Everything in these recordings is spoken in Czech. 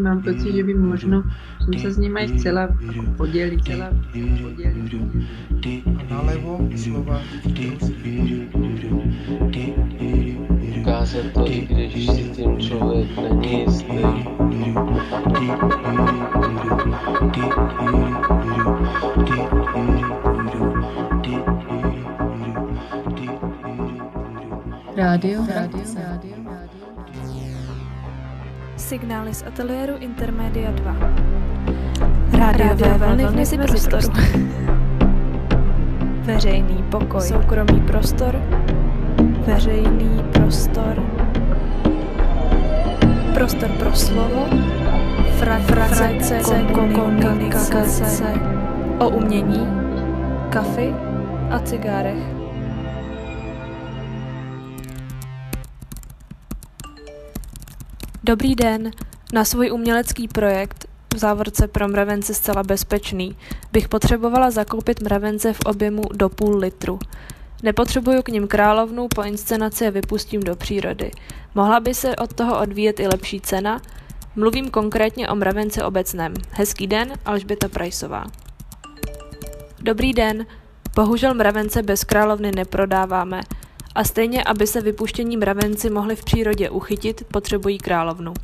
Mám pocit, že by možno jsme se s ním aj chcela jako podělit. Chcela podělit. A nalevo slova Ukázat to, i když si tím člověk není jistý. Rádio, rádio, rádio. Signály z ateliéru Intermedia 2. Rádiové vlny v meziprostoru. Veřejný pokoj. Soukromý prostor. Veřejný prostor. Prostor pro slovo. Fra- frakce komunikace. O umění, kafy a cigárech. Dobrý den. Na svůj umělecký projekt, v závorce pro mravence zcela bezpečný, bych potřebovala zakoupit mravence v objemu do půl litru. Nepotřebuju k nim královnu, po inscenaci je vypustím do přírody. Mohla by se od toho odvíjet i lepší cena? Mluvím konkrétně o mravence obecném. Hezký den, Alžběta Prajsová. Dobrý den. Bohužel mravence bez královny neprodáváme. A stejně, aby se vypuštění mravenci mohli v přírodě uchytit, potřebují královnu.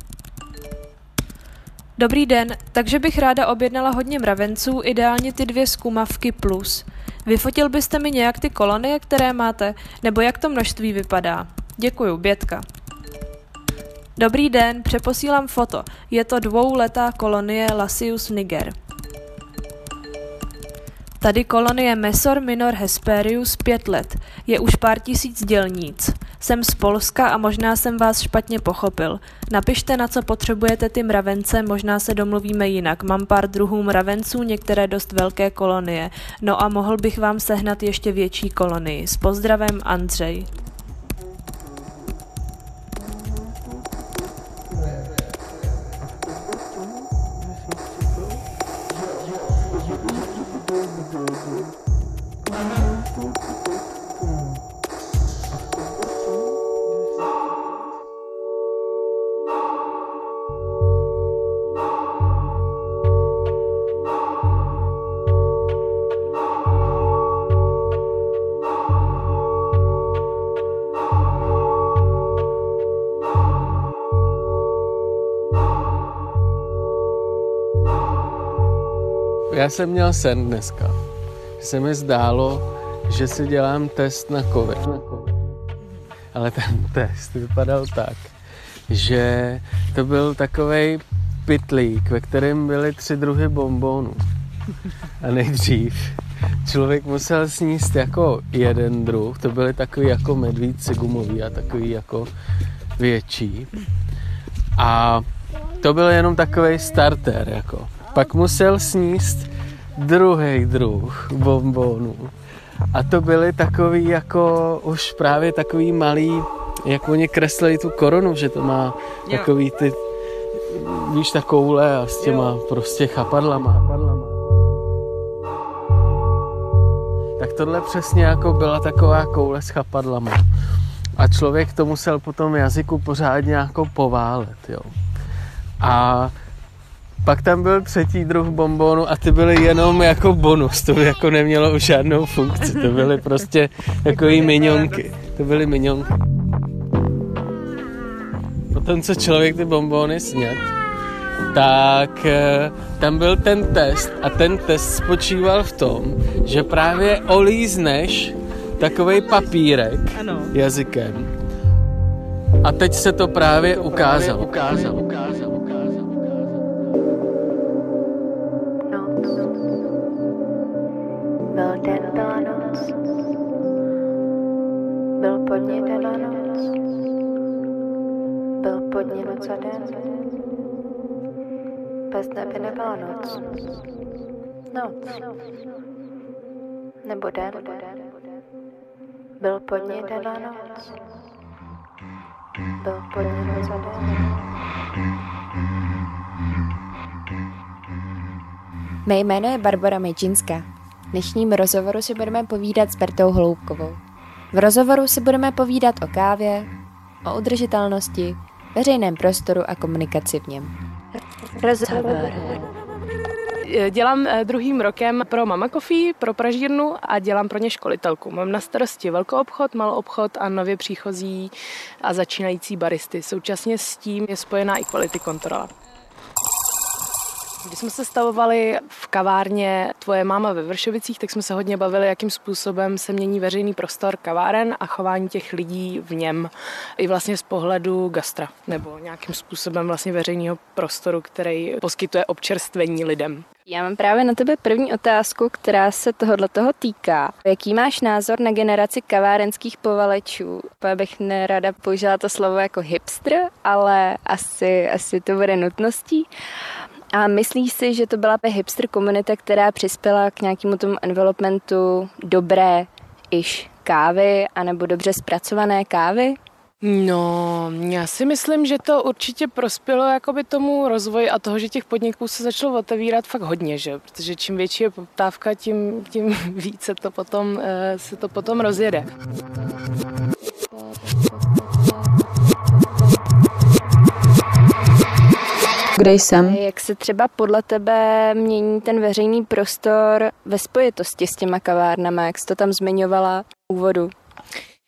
Dobrý den, takže bych ráda objednala hodně mravenců, ideálně ty dvě zkumavky plus. Vyfotil byste mi nějak ty kolonie, které máte, nebo jak to množství vypadá? Děkuju, Bětka. Dobrý den, přeposílám foto. Je to dvouletá kolonie Lasius niger. Tady kolonie Mesor Minor Hesperius pět let. Je už pár tisíc dělníc. Jsem z Polska a možná jsem vás špatně pochopil. Napište, na co potřebujete ty mravence, možná se domluvíme jinak. Mám pár druhů mravenců, některé dost velké kolonie. No a mohl bych vám sehnat ještě větší kolonii. S pozdravem Andřej. Já jsem měl sen dneska. Se mi zdálo, že si dělám test na COVID. Ale ten test vypadal tak, že to byl takový pitlík, ve kterém byly tři druhy bombónů. A nejdřív člověk musel sníst jako jeden druh, to byly takový jako medvídci gumový a takový jako větší. A to byl jenom takový starter, jako. Pak musel sníst druhý druh bombónů. A to byly takový jako už právě takový malý, jak oni kreslili tu korunu, že to má jo. takový ty, víš, ta koule a s těma jo. prostě chapadlama. chapadlama. Tak tohle přesně jako byla taková koule s chapadlama. A člověk to musel po tom jazyku pořádně jako poválet, jo. A pak tam byl třetí druh bombónu a ty byly jenom jako bonus, to by jako nemělo už žádnou funkci, to byly prostě takový minionky, to byly minionky. Potom, co člověk ty bombóny sněd, tak eh, tam byl ten test a ten test spočíval v tom, že právě olízneš takový papírek ano. jazykem. A teď se to právě ukázalo. ukázalo, ukázalo. Bez nebe nebyla noc. Noc. Nebo den. Byl pod ní den noc. Byl pod ní noc a den. Mé jméno je Barbara Mečínská. V dnešním rozhovoru si budeme povídat s Bertou Hloubkovou. V rozhovoru si budeme povídat o kávě, o udržitelnosti, veřejném prostoru a komunikaci v něm. Rozhovor. Dělám eh, druhým rokem pro Mama Coffee, pro pražírnu a dělám pro ně školitelku. Mám na starosti velkou obchod, malou obchod a nově příchozí a začínající baristy. Současně s tím je spojená i quality kontrola. Když jsme se stavovali v kavárně Tvoje máma ve Vršovicích, tak jsme se hodně bavili, jakým způsobem se mění veřejný prostor kaváren a chování těch lidí v něm. I vlastně z pohledu gastra, nebo nějakým způsobem vlastně veřejného prostoru, který poskytuje občerstvení lidem. Já mám právě na tebe první otázku, která se tohohle toho týká. Jaký máš názor na generaci kavárenských povalečů? Já bych nerada použila to slovo jako hipster, ale asi, asi to bude nutností. A myslíš si, že to byla hipster komunita, která přispěla k nějakému tomu envelopmentu dobré iž kávy, anebo dobře zpracované kávy? No, já si myslím, že to určitě prospělo jakoby tomu rozvoji a toho, že těch podniků se začalo otevírat fakt hodně, že? protože čím větší je poptávka, tím, tím více to potom, eh, se to potom rozjede. Kde jsem. Jak se třeba podle tebe mění ten veřejný prostor ve spojitosti s těma kavárnama, jak jsi to tam zmiňovala úvodu?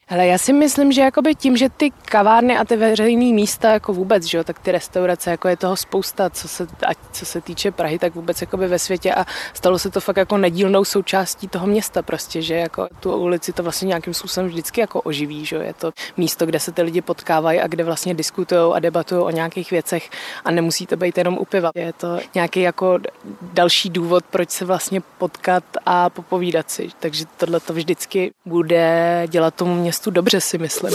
Hele, já si myslím, že jakoby tím, že ty kavárny a ty veřejné místa jako vůbec, že jo, tak ty restaurace, jako je toho spousta, co se, ať co se týče Prahy, tak vůbec jakoby ve světě a stalo se to fakt jako nedílnou součástí toho města prostě, že jako tu ulici to vlastně nějakým způsobem vždycky jako oživí, že jo, je to místo, kde se ty lidi potkávají a kde vlastně diskutují a debatují o nějakých věcech a nemusí to být jenom u piva. Je to nějaký jako další důvod, proč se vlastně potkat a popovídat si, takže tohle to vždycky bude dělat tomu městu městu dobře, si myslím.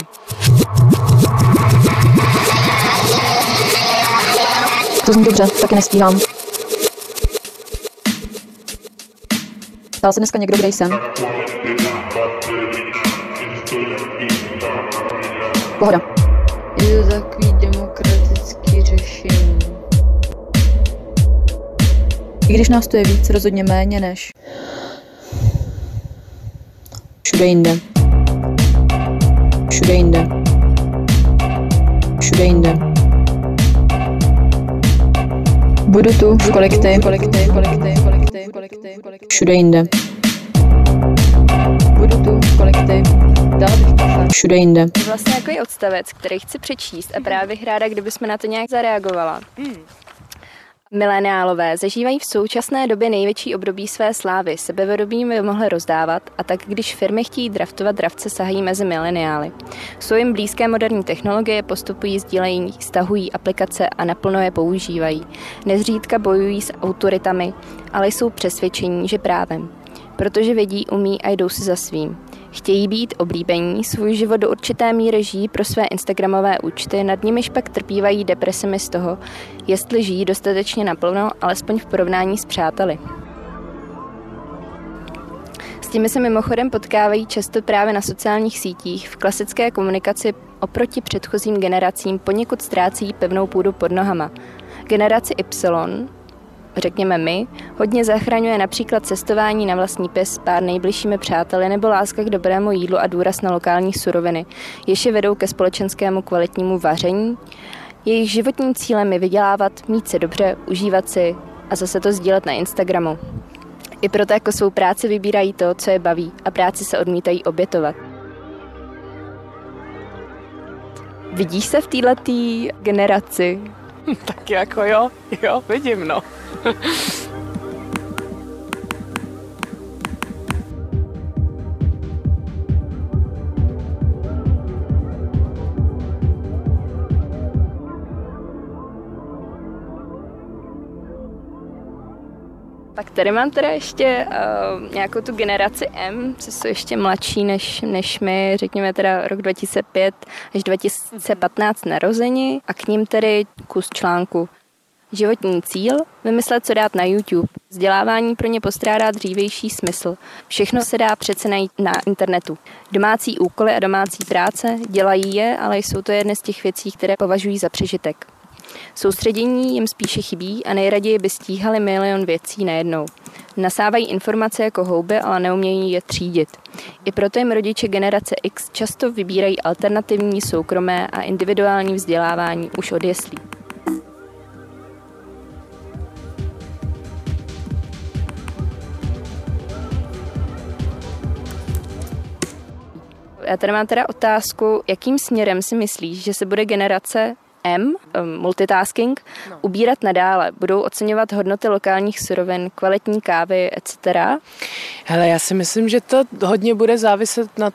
To zní dobře, taky nestíhám. Ptal se dneska někdo, kde jsem? Pohoda. Je to takový demokratický řešení. I když nás tu je víc, rozhodně méně než všude jinde kolik ty, kolik ty, kolik ty. Všude jinde. Budu tu, kolik ty, dala bych kafe. Všude jinde. Vlastně jako odstavec, který chci přečíst a právě bych ráda, kdybychom na to nějak zareagovala. Hmm. Mileniálové zažívají v současné době největší období své slávy, sebevědomí by mohly rozdávat a tak, když firmy chtějí draftovat, dravce sahají mezi mileniály. Jsou jim blízké moderní technologie, postupují, sdílejí, stahují aplikace a naplno je používají. Nezřídka bojují s autoritami, ale jsou přesvědčení, že právem. Protože vědí, umí a jdou si za svým. Chtějí být oblíbení, svůj život do určité míry žijí pro své Instagramové účty, nad nimiž pak trpívají depresemi z toho, jestli žijí dostatečně naplno, alespoň v porovnání s přáteli. S těmi se mimochodem potkávají často právě na sociálních sítích, v klasické komunikaci oproti předchozím generacím poněkud ztrácí pevnou půdu pod nohama. Generaci Y, řekněme my, hodně zachraňuje například cestování na vlastní pes pár nejbližšími přáteli nebo láska k dobrému jídlu a důraz na lokální suroviny, jež je vedou ke společenskému kvalitnímu vaření. Jejich životním cílem je vydělávat, mít se dobře, užívat si a zase to sdílet na Instagramu. I proto jako svou práci vybírají to, co je baví a práci se odmítají obětovat. Vidíš se v této generaci? tak jako jo, jo, vidím, no. tady mám teda ještě uh, nějakou tu generaci M, co jsou ještě mladší než, než my, řekněme teda rok 2005 až 2015 narození a k ním tedy kus článku. Životní cíl? Vymyslet, co dát na YouTube. Vzdělávání pro ně postrádá dřívější smysl. Všechno se dá přece najít na internetu. Domácí úkoly a domácí práce dělají je, ale jsou to jedny z těch věcí, které považují za přežitek. Soustředění jim spíše chybí a nejraději by stíhali milion věcí najednou. Nasávají informace jako houby, ale neumějí je třídit. I proto jim rodiče generace X často vybírají alternativní, soukromé a individuální vzdělávání už od jeslí. Já tady mám teda otázku, jakým směrem si myslíš, že se bude generace M, multitasking, no. ubírat nadále. Budou oceňovat hodnoty lokálních surovin, kvalitní kávy, etc. Hele, já si myslím, že to hodně bude záviset na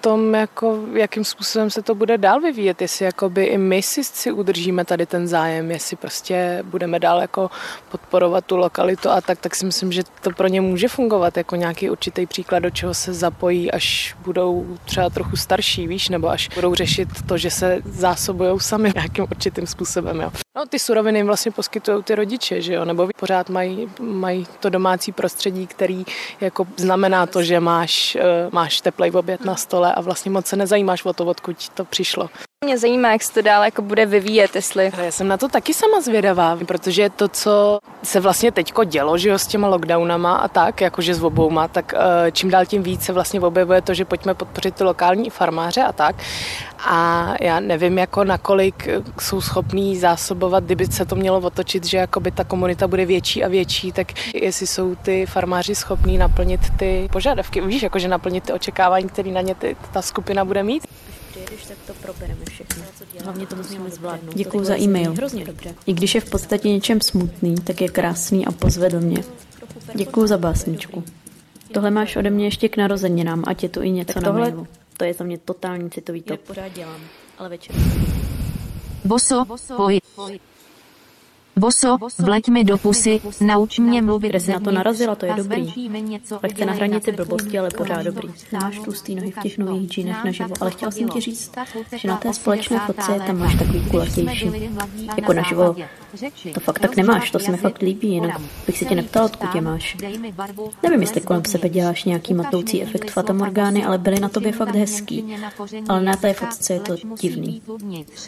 tom, jako, jakým způsobem se to bude dál vyvíjet, jestli jakoby i my si, si udržíme tady ten zájem, jestli prostě budeme dál jako podporovat tu lokalitu a tak, tak si myslím, že to pro ně může fungovat jako nějaký určitý příklad, do čeho se zapojí, až budou třeba trochu starší, víš, nebo až budou řešit to, že se zásobují sami nějakým určitým způsobem. Jo. No, ty suroviny jim vlastně poskytují ty rodiče, že jo, nebo pořád mají, mají to domácí prostředí, který jako znamená to, že máš, eh, máš teplej oběd na stole a vlastně moc se nezajímáš o to, odkud to přišlo. Mě zajímá, jak se to dál jako bude vyvíjet, jestli... Já jsem na to taky sama zvědavá, protože to, co se vlastně teďko dělo, že jo, s těma lockdownama a tak, jakože s obouma, tak eh, čím dál tím víc se vlastně objevuje to, že pojďme podpořit ty lokální farmáře a tak. A já nevím, jako nakolik jsou schopní zásobovat, kdyby se to mělo otočit, že jakoby ta komunita bude větší a větší, tak jestli jsou ty farmáři schopní naplnit ty požadavky, víš, jakože naplnit ty očekávání, které na ně ty, ta skupina bude mít přijedeš, tak to probereme všechno. Hlavně to musíme zvládnout. Děkuji za e-mail. Hrozně dobře. I když je v podstatě něčem smutný, tak je krásný a pozve do mě. Děkuji za básničku. Tohle máš ode mě ještě k narozeninám, ať je to i něco tak tohle, na mailu. To je za mě totální citový top. pořád dělám, ale večer. Boso, pojď. Boso, vleď mi do pusy, nauč mě mluvit jsi na to narazila, to je dobrý. Lehce na hranici blbosti, ale pořád dobrý. Nemáš tlustý nohy v těch nových džínech naživo, ale chtěla jsem ti říct, že na té společné fotce tam máš takový kulatější. Jako naživo. To fakt tak nemáš, to se mi fakt líbí, jinak bych si tě neptal, odkud je máš. Nevím, jestli kolem sebe děláš nějaký matoucí efekt fatamorgány, ale byly na tobě fakt hezký. Ale na té fotce je to divný.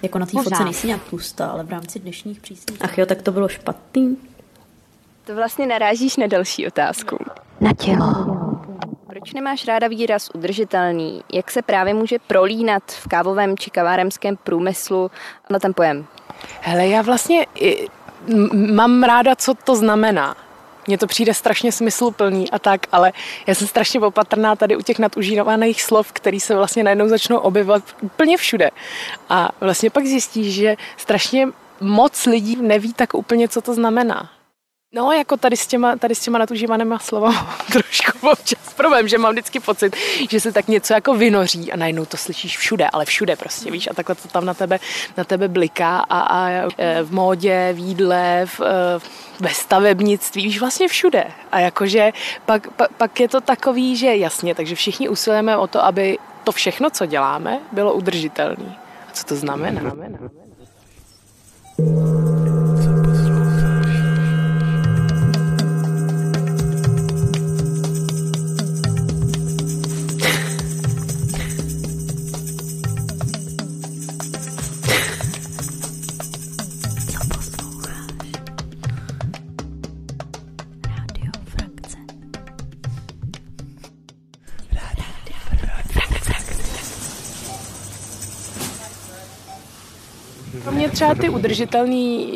Jako na té fotce nejsi nějak tlustá, ale v rámci dnešních přísných. Ach jo, tak to bylo špatný? To vlastně narážíš na další otázku. Na tělo. Proč nemáš ráda výraz udržitelný? Jak se právě může prolínat v kávovém či kaváremském průmyslu na ten pojem? Hele, já vlastně mám ráda, co to znamená. Mně to přijde strašně smysluplný a tak, ale já jsem strašně opatrná tady u těch nadužívaných slov, který se vlastně najednou začnou objevovat úplně všude. A vlastně pak zjistíš, že strašně moc lidí neví tak úplně, co to znamená. No, jako tady s těma, tady s těma natužívanýma slova trošku občas problém, že mám vždycky pocit, že se tak něco jako vynoří a najednou to slyšíš všude, ale všude prostě, víš, a takhle to tam na tebe, na tebe bliká a, a e, v módě, v jídle, v, e, ve stavebnictví, víš, vlastně všude. A jakože pak, pak, pak je to takový, že jasně, takže všichni usilujeme o to, aby to všechno, co děláme, bylo udržitelné. A co to znamená? znamená? Thank you. Třeba ty udržitelný,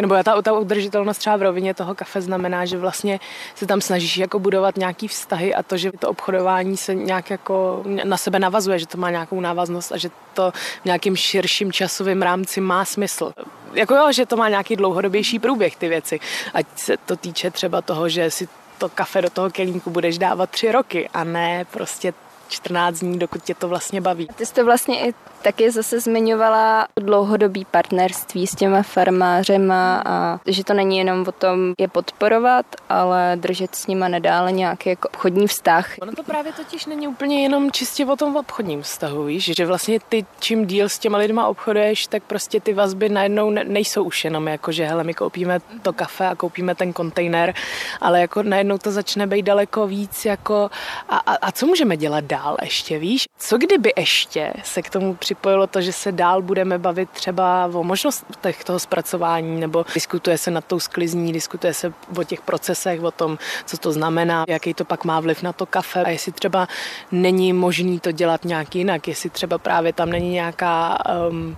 nebo ta, ta udržitelnost třeba v rovině toho kafe znamená, že vlastně se tam snažíš jako budovat nějaký vztahy a to, že to obchodování se nějak jako na sebe navazuje, že to má nějakou návaznost a že to v nějakým širším časovém rámci má smysl. Jako jo, že to má nějaký dlouhodobější průběh ty věci. Ať se to týče třeba toho, že si to kafe do toho kelímku budeš dávat tři roky a ne prostě 14 dní, dokud tě to vlastně baví. Ty jsi to vlastně i taky zase zmiňovala dlouhodobý partnerství s těma farmářema a že to není jenom o tom je podporovat, ale držet s nima nadále nějaký jako obchodní vztah. Ono to právě totiž není úplně jenom čistě o tom obchodním vztahu, víš, že vlastně ty čím díl s těma lidma obchoduješ, tak prostě ty vazby najednou nejsou už jenom jako, že hele, my koupíme to kafe a koupíme ten kontejner, ale jako najednou to začne být daleko víc jako a, a, a co můžeme dělat dál? Dál ještě, víš? Co kdyby ještě se k tomu připojilo to, že se dál budeme bavit třeba o možnostech toho zpracování, nebo diskutuje se nad tou sklizní, diskutuje se o těch procesech, o tom, co to znamená, jaký to pak má vliv na to kafe a jestli třeba není možný to dělat nějak jinak, jestli třeba právě tam není nějaká um,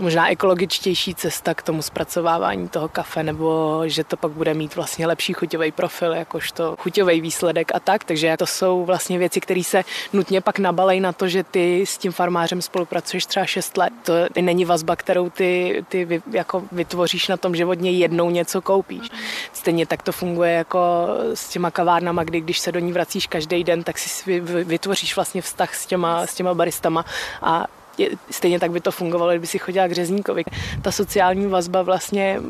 možná ekologičtější cesta k tomu zpracovávání toho kafe, nebo že to pak bude mít vlastně lepší chuťový profil, jakožto chuťový výsledek a tak. Takže to jsou vlastně věci, které se nutně pak nabalej na to, že ty s tím farmářem spolupracuješ třeba 6 let. To není vazba, kterou ty, ty jako vytvoříš na tom, že od něj jednou něco koupíš. Stejně tak to funguje jako s těma kavárnama, kdy když se do ní vracíš každý den, tak si vytvoříš vlastně vztah s těma, s těma baristama a stejně tak by to fungovalo, kdyby si chodila k řezníkovi. Ta sociální vazba vlastně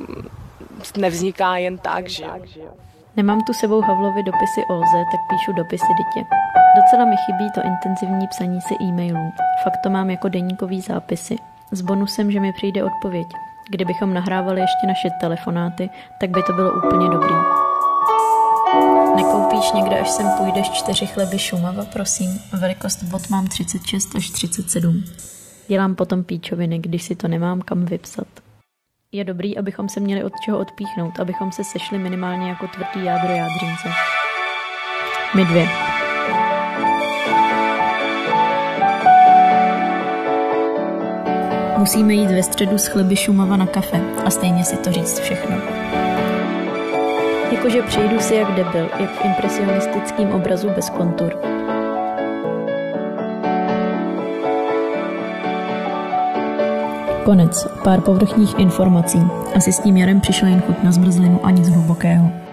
nevzniká jen tak, že jo. Nemám tu sebou Havlovi dopisy o lze, tak píšu dopisy dítě. Docela mi chybí to intenzivní psaní se e-mailů. Fakt to mám jako deníkový zápisy. S bonusem, že mi přijde odpověď. Kdybychom nahrávali ještě naše telefonáty, tak by to bylo úplně dobrý. Nekoupíš někde, až sem půjdeš čtyři chleby Šumava, prosím. Velikost bot mám 36 až 37. Dělám potom píčoviny, když si to nemám kam vypsat. Je dobrý, abychom se měli od čeho odpíchnout, abychom se sešli minimálně jako tvrdý jádro jádřince. My dvě. Musíme jít ve středu z chleby Šumava na kafe a stejně si to říct všechno. Jakože přejdu si jak debil, jak v impresionistickým obrazu bez kontur. Konec. Pár povrchních informací. Asi s tím jarem přišla jen chuť na zmrzlinu a nic hlubokého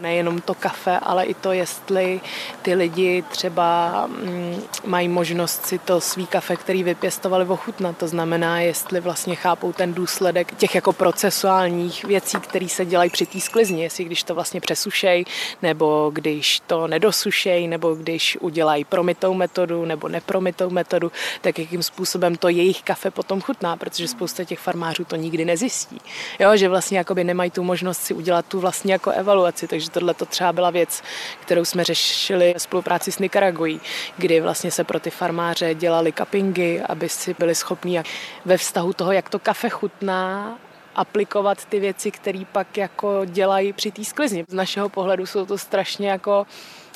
nejenom to kafe, ale i to, jestli ty lidi třeba mm, mají možnost si to svý kafe, který vypěstovali, ochutnat. To znamená, jestli vlastně chápou ten důsledek těch jako procesuálních věcí, které se dělají při té sklizni, jestli když to vlastně přesušej, nebo když to nedosušej, nebo když udělají promitou metodu nebo nepromitou metodu, tak jakým způsobem to jejich kafe potom chutná, protože spousta těch farmářů to nikdy nezjistí. Jo, že vlastně jakoby nemají tu možnost si udělat tu vlastně jako evaluaci, takže tohle to třeba byla věc, kterou jsme řešili v spolupráci s Nikaragují, kdy vlastně se pro ty farmáře dělali cuppingy, aby si byli schopní ve vztahu toho, jak to kafe chutná, aplikovat ty věci, které pak jako dělají při té sklizni. Z našeho pohledu jsou to strašně jako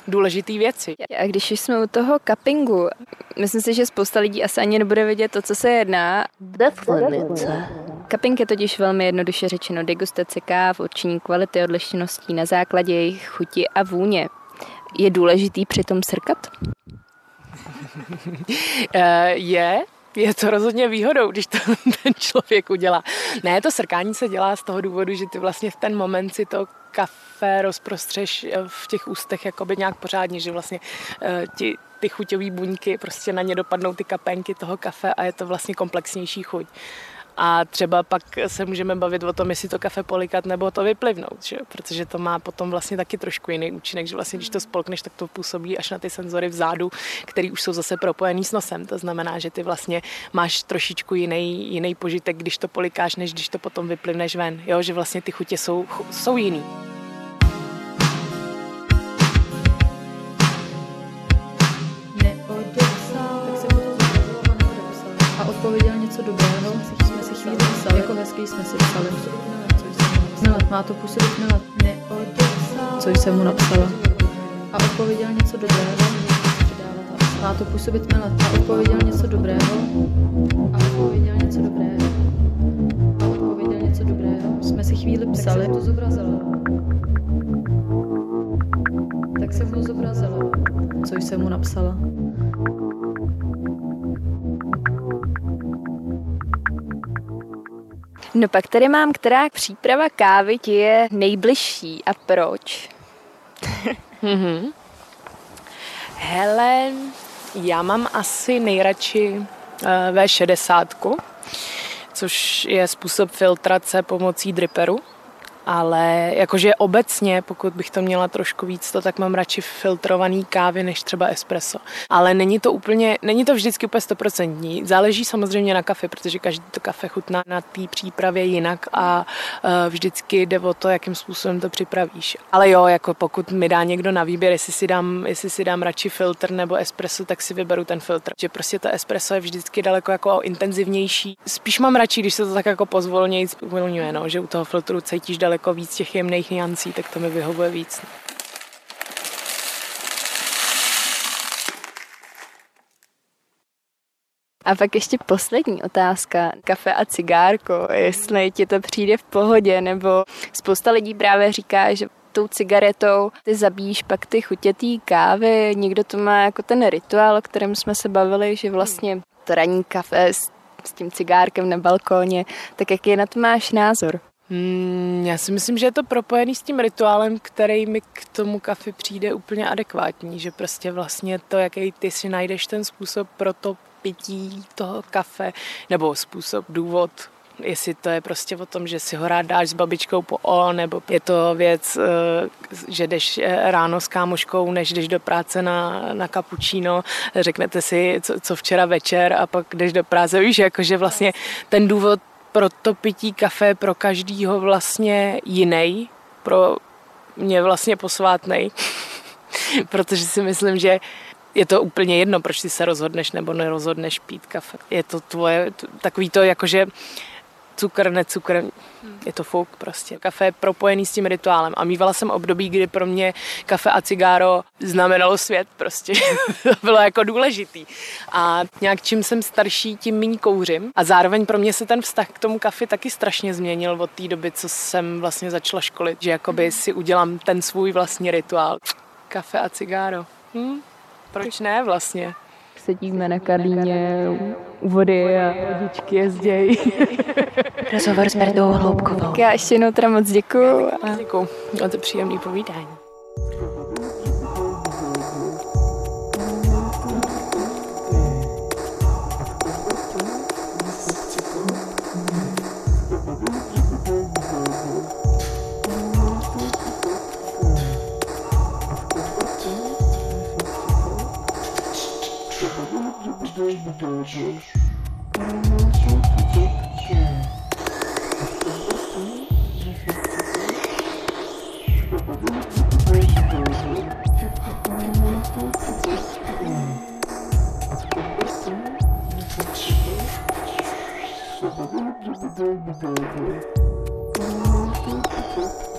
důležité věci. A když jsme u toho cuppingu, myslím si, že spousta lidí asi ani nebude vědět to, co se jedná. Definice. Cupping je totiž velmi jednoduše řečeno degustace káv, určení kvality odlišností na základě jejich chuti a vůně. Je důležitý přitom srkat? Eh, je, je to rozhodně výhodou, když to ten člověk udělá. Ne, to srkání se dělá z toho důvodu, že ty vlastně v ten moment si to kafe rozprostřeš eh, v těch ústech jakoby nějak pořádně, že vlastně eh, ti, ty chuťové buňky, prostě na ně dopadnou ty kapenky toho kafe a je to vlastně komplexnější chuť. A třeba pak se můžeme bavit o tom, jestli to kafe polikat nebo to vyplivnout, že? protože to má potom vlastně taky trošku jiný účinek, že vlastně když to spolkneš, tak to působí až na ty senzory vzadu, které už jsou zase propojený s nosem. To znamená, že ty vlastně máš trošičku jiný, jiný požitek, když to polikáš, než když to potom vyplivneš ven. Jo? Že vlastně ty chutě jsou, jsou jiný. Odpověděl něco dobrého chvíli psali. Jako hezký jsme si psali. Milet, má to působit Milet. Co jsem mu napsala. A odpověděl něco dobrého. Má to působit Milet. A odpověděl něco dobrého. A odpověděl něco dobrého. A odpověděl něco dobrého. Jsme si chvíli psali. Tak jsem to zobrazila. Tak jsem to zobrazila. Co jsem mu napsala. No pak tady mám, která příprava kávy ti je nejbližší a proč? mm-hmm. Já mám asi nejradši uh, V60, což je způsob filtrace pomocí driperu. Ale jakože obecně, pokud bych to měla trošku víc, to tak mám radši filtrovaný kávy než třeba espresso. Ale není to úplně, není to vždycky úplně stoprocentní. Záleží samozřejmě na kafe, protože každý to kafe chutná na té přípravě jinak a uh, vždycky jde o to, jakým způsobem to připravíš. Ale jo, jako pokud mi dá někdo na výběr, jestli si dám, jestli si dám radši filtr nebo espresso, tak si vyberu ten filtr. Že prostě to espresso je vždycky daleko jako intenzivnější. Spíš mám radši, když se to tak jako pozvolněji uvolňuje, no, že u toho filtru cítíš daleko víc těch jemných niancí, tak to mi vyhovuje víc. A pak ještě poslední otázka. Kafe a cigárko, jestli ti to přijde v pohodě, nebo spousta lidí právě říká, že tou cigaretou ty zabíjíš pak ty chutětý kávy. Někdo to má jako ten rituál, o kterém jsme se bavili, že vlastně to ranní kafe s, s tím cigárkem na balkóně. Tak jaký na to máš názor? Hmm, já si myslím, že je to propojený s tím rituálem, který mi k tomu kafi přijde úplně adekvátní, že prostě vlastně to, jaký ty si najdeš ten způsob pro to pití toho kafe, nebo způsob, důvod, jestli to je prostě o tom, že si ho rád dáš s babičkou po O, nebo je to věc, eh, že jdeš eh, ráno s kámoškou, než jdeš do práce na, na kapučíno, řeknete si, co, co včera večer a pak jdeš do práce. Víš, jakože vlastně ten důvod pro to pití kafe pro každýho vlastně jiný, pro mě vlastně posvátnej, protože si myslím, že je to úplně jedno, proč ty se rozhodneš nebo nerozhodneš pít kafe. Je to tvoje, takový to jakože cukr, necukr, je to fuk prostě. Kafe je propojený s tím rituálem a mývala jsem období, kdy pro mě kafe a cigáro znamenalo svět prostě. to bylo jako důležitý. A nějak čím jsem starší, tím méně kouřím a zároveň pro mě se ten vztah k tomu kafi taky strašně změnil od té doby, co jsem vlastně začala školit, že jakoby si udělám ten svůj vlastní rituál. Kafe a cigáro. Hm? Proč ne vlastně? Sedíme na Karlíně u vody a vodičky jezdějí. Rozhovor s Bertou Hloubkovou. Tak já ještě jednou teda moc děkuju. A... Děkuju. Bylo to příjemný povídání. os dois botões hoje. Thank you.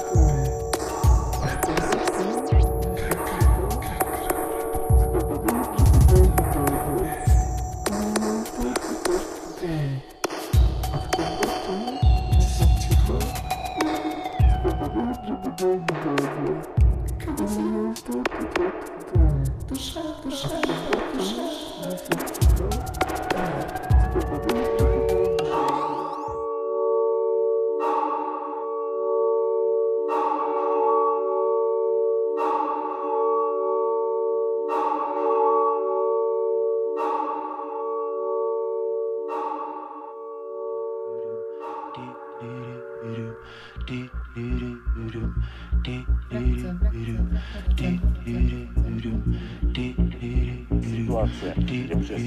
Situace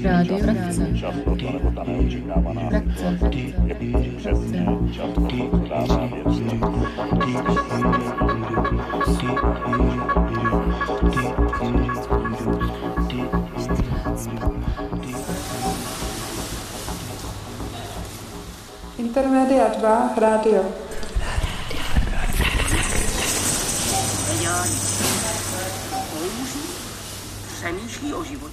je přesně čas, čas pro to, nebo ta neočekávaná situace je přesně čas pro to, co dává věc. Intermedia 2, rádio. Přemýšlí o životě.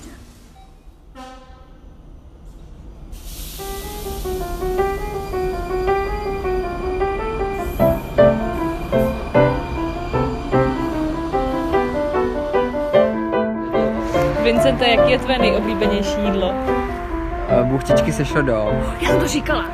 Je tvé nejoblíbenější jídlo? Buchtičky se šodou. Já jsem to říkala.